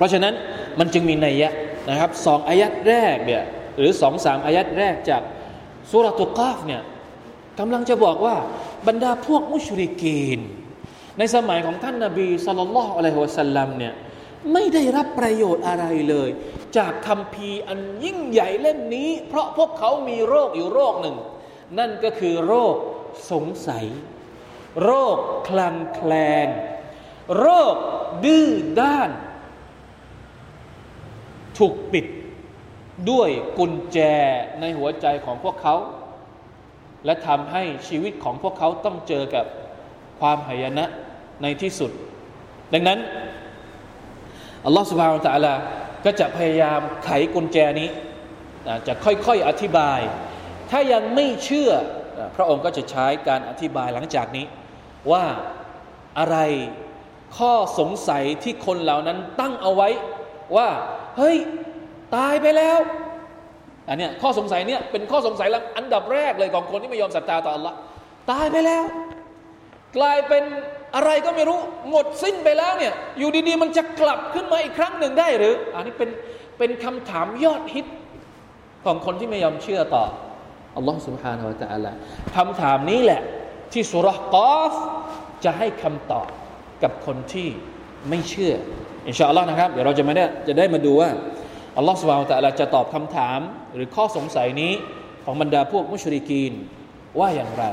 เพราะฉะนั้นมันจึงมีนัยยะนะครับสองอายัดแรกเนี่ยหรือสองสามอายัดแรกจากสุรตุกาฟเนี่ยกำลังจะบอกว่าบรรดาพวกมุชริกีน ในสมัยของท่านนาบีสุลต่านละอะลัยฮิวะสัลลัมเนี่ยไม่ได้รับประโยชน์อะไรเลย จากคำพีอันยิ่งใหญ่เล่มนี้ เพราะพวกเขามีโรคอยู่โรคหนึ่ง นั่นก็คือโรคสงสัย โรคคลำแคลง โรคดื้อด้าน ถูกปิดด้วยกุญแจในหัวใจของพวกเขา และทำให้ชีวิตของพวกเขาต้องเจอกับความหายนะในที่สุด ดังนั้นอัลลอฮฺสุบฮานตะลาก็จะพยายามไขกุญแจนี้จะค่อยๆอธิบาย ถ้ายังไม่เชื่อพระองค์ก็จะใช้การอธิบายหลังจากนี้ ว่าอะไรข้อสงสัยที่คนเหล่านั้นตั้งเอาไว้ว่า เฮ้ย ตายไปแล้ว อันเนี้ยข้อสงสัยเนี่ยเป็นข้อสงสัยอันดับแรกเลยของคนที่ไม่ยอมศรัทธาต่อ Allah ตายไปแล้ว กลายเป็นอะไรก็ไม่รู้หมดสิ้นไปแล้วเนี่ยอยู่ดีๆ มันจะกลับขึ้นมาอีกครั้งหนึ่งได้หรือ อันนี้เป็นเป็นคำถามยอดฮิตของคนที่ไม่ยอมเชื่อต่ออัลลอฮ์ سبحانه และ تعالى คำถามนี้แหละ ที่สุรกอฟจะให้คำตอบกับคนที่ไม่เชื่อ อินชาอัลลอฮ์นะครับ เดี๋ยวเราจะมาได้จะได้มาดูว่าอัลลอฮ์สวาบแานตะลาจะตอบคำถาม หรือข้อสงสัยนี้ของบรรดาพวกมุชริกีนว่าอย่างไร